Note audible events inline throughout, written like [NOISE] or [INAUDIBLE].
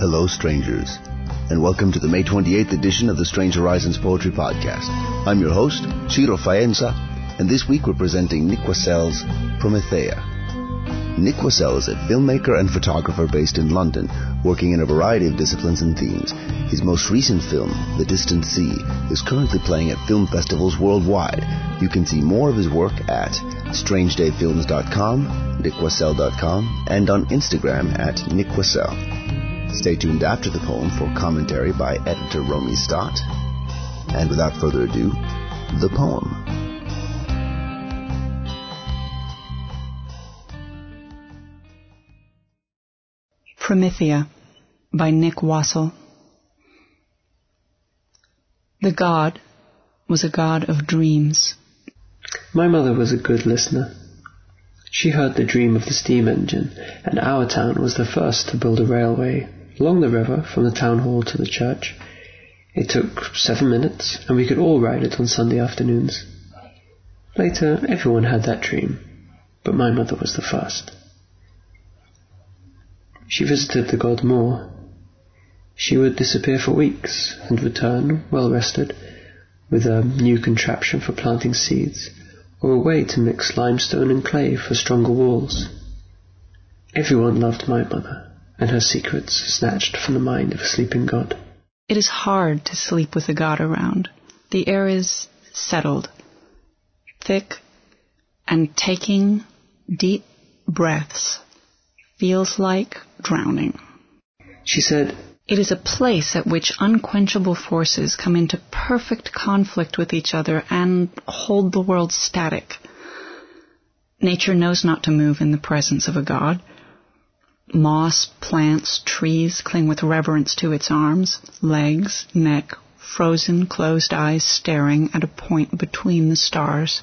Hello, strangers, and welcome to the May 28th edition of the Strange Horizons Poetry Podcast. I'm your host, Ciro Faienza, and this week we're presenting Nic Wassell's Promethea. Nic Wassell is a filmmaker and photographer based in London, working in a variety of disciplines and themes. His most recent film, The Distant Sea, is currently playing at film festivals worldwide. You can see more of his work at strangedayfilms.com, nickwassell.com, and on Instagram at nickwassell. Stay tuned after the poem for commentary by editor Romie Stott. And without further ado, the poem. Promethea by Nic Wassell. The god was a god of dreams. My mother was a good listener. She heard the dream of the steam engine, and our town was the first to build a railway along the river from the town hall to the church. It took seven minutes, and we could all ride it on Sunday afternoons. Later, everyone had that dream, but my mother was the first. She visited the god more. She would disappear for weeks and return, well rested, with a new contraption for planting seeds, or a way to mix limestone and clay for stronger walls. Everyone loved my mother and her secrets snatched from the mind of a sleeping god. It is hard to sleep with a god around. The air is settled, thick, and taking deep breaths feels like drowning. She said, It is a place at which unquenchable forces come into perfect conflict with each other and hold the world static. Nature knows not to move in the presence of a god. Moss, plants, trees cling with reverence to its arms, legs, neck, frozen, closed eyes staring at a point between the stars.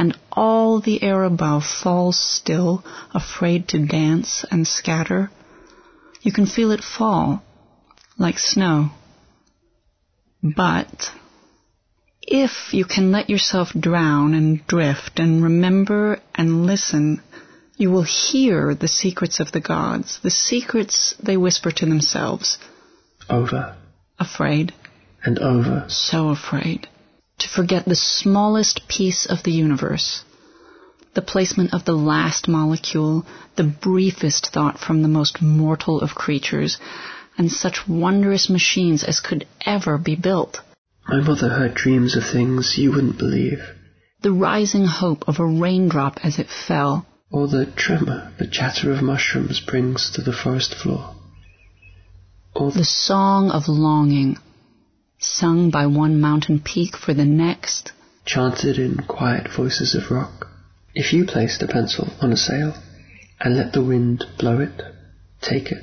And all the air above falls still, afraid to dance and scatter. You can feel it fall, like snow. But if you can let yourself drown and drift and remember and listen, you will hear the secrets of the gods, the secrets they whisper to themselves. Over. Afraid. And over. So afraid. To forget the smallest piece of the universe. The placement of the last molecule, the briefest thought from the most mortal of creatures, and such wondrous machines as could ever be built. My mother had dreams of things you wouldn't believe. The rising hope of a raindrop as it fell, or the tremor the chatter of mushrooms brings to the forest floor, or the song of longing, sung by one mountain peak for the next, chanted in quiet voices of rock. If you placed a pencil on a sail and let the wind blow it, take it,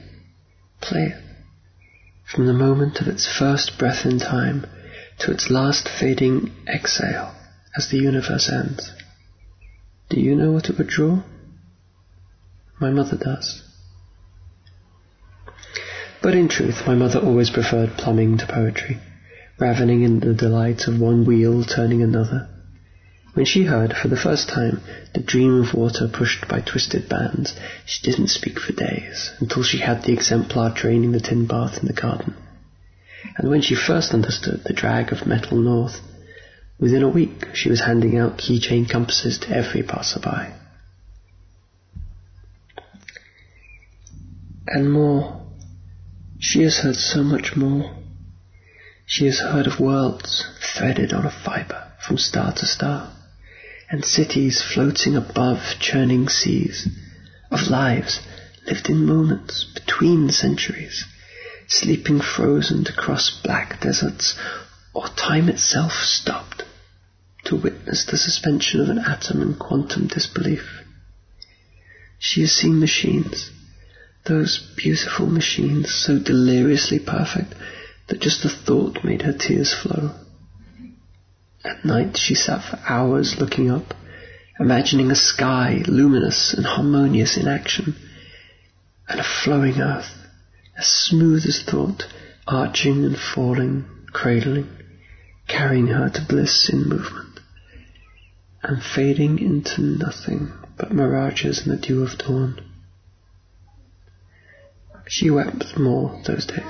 play it, from the moment of its first breath in time to its last fading exhale as the universe ends, do you know what it would draw? My mother does. But in truth, my mother always preferred plumbing to poetry, ravening in the delight of one wheel turning another. When she heard, for the first time, the dream of water pushed by twisted bands, she didn't speak for days, until she had the exemplar draining the tin bath in the garden. And when she first understood the drag of metal north, within a week she was handing out keychain compasses to every passerby. and more. She has heard so much more. She has heard of worlds threaded on a fibre from star to star, and cities floating above churning seas, of lives lived in moments between centuries, sleeping frozen across black deserts, or time itself stopped to witness the suspension of an atom in quantum disbelief. She has seen machines those beautiful machines, so deliriously perfect that just the thought made her tears flow. At night she sat for hours looking up, imagining a sky luminous and harmonious in action, and a flowing earth, as smooth as thought, arching and falling, cradling, carrying her to bliss in movement. and fading into nothing but mirages in the dew of dawn. She wept more those days.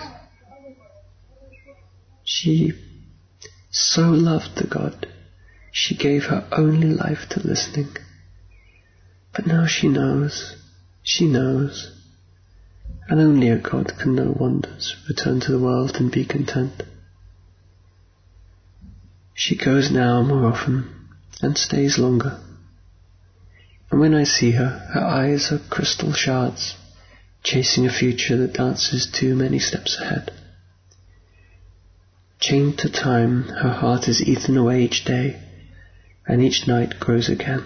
She so loved the God, she gave her only life to listening. But now she knows, she knows, and only a God can know wonders, return to the world and be content. She goes now more often and stays longer. And when I see her, her eyes are crystal shards, chasing a future that dances too many steps ahead. Chained to time, her heart is eaten away each day, and each night grows again,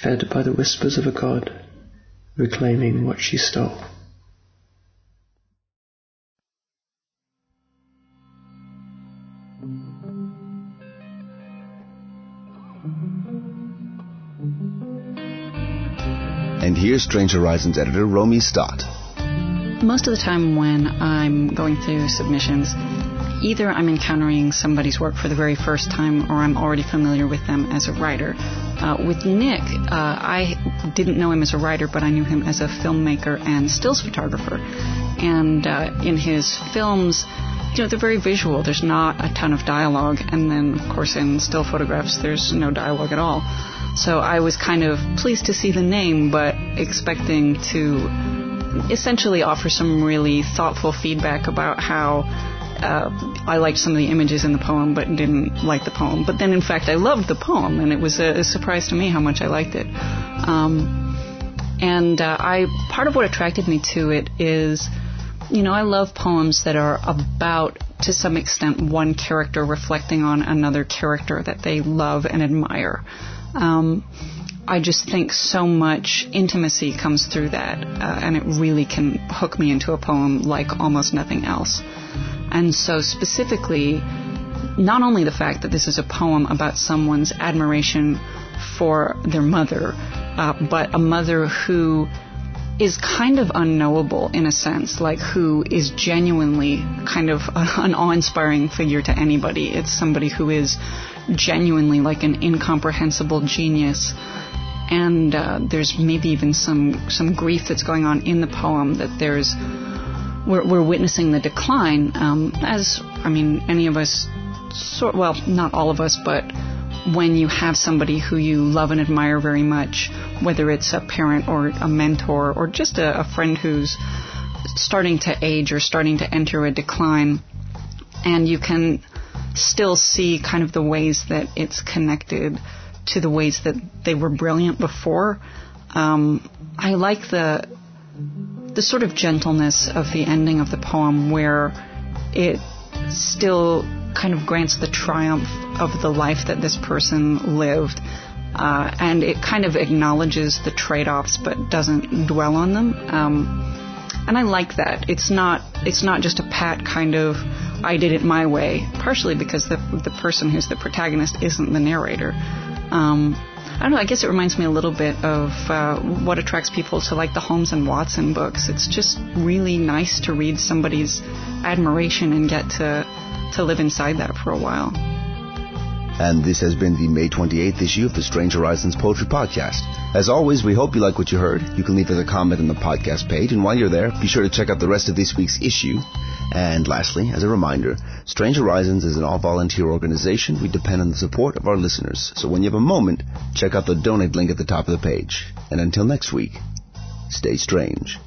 fed by the whispers of a God, reclaiming what she stole. And here's Strange Horizons editor Romie Stott. Most of the time when I'm going through submissions, either I'm encountering somebody's work for the very first time or I'm already familiar with them as a writer. Uh, with Nic, uh, I didn't know him as a writer, but I knew him as a filmmaker and stills photographer. And uh, in his films, you know, they're very visual. There's not a ton of dialogue. And then, of course, in still photographs, there's no dialogue at all. So I was kind of pleased to see the name, but expecting to essentially offer some really thoughtful feedback about how uh, I liked some of the images in the poem, but didn't like the poem. But then, in fact, I loved the poem, and it was a, a surprise to me how much I liked it. Um, and uh, I part of what attracted me to it is, you know, I love poems that are about, to some extent, one character reflecting on another character that they love and admire. Um, I just think so much intimacy comes through that, uh, and it really can hook me into a poem like almost nothing else. And so, specifically, not only the fact that this is a poem about someone's admiration for their mother, uh, but a mother who is kind of unknowable in a sense, like who is genuinely kind of [LAUGHS] an awe inspiring figure to anybody. It's somebody who is genuinely like an incomprehensible genius. And uh, there's maybe even some, some grief that's going on in the poem that there's we're, we're witnessing the decline um, as I mean any of us sort well not all of us but when you have somebody who you love and admire very much whether it's a parent or a mentor or just a, a friend who's starting to age or starting to enter a decline and you can still see kind of the ways that it's connected to the ways that they were brilliant before. Um, I like the the sort of gentleness of the ending of the poem, where it still kind of grants the triumph of the life that this person lived. Uh, and it kind of acknowledges the trade-offs but doesn't dwell on them. Um, and I like that. It's not it's not just a pat kind of I did it my way. Partially because the the person who's the protagonist isn't the narrator. Um, I don't know. I guess it reminds me a little bit of uh, what attracts people to like the Holmes and Watson books. It's just really nice to read somebody's admiration and get to to live inside that for a while. And this has been the May 28th issue of the Strange Horizons Poetry Podcast. As always, we hope you like what you heard. You can leave us a comment on the podcast page, and while you're there, be sure to check out the rest of this week's issue. And lastly, as a reminder, Strange Horizons is an all-volunteer organization. We depend on the support of our listeners. So when you have a moment, check out the donate link at the top of the page. And until next week, stay strange.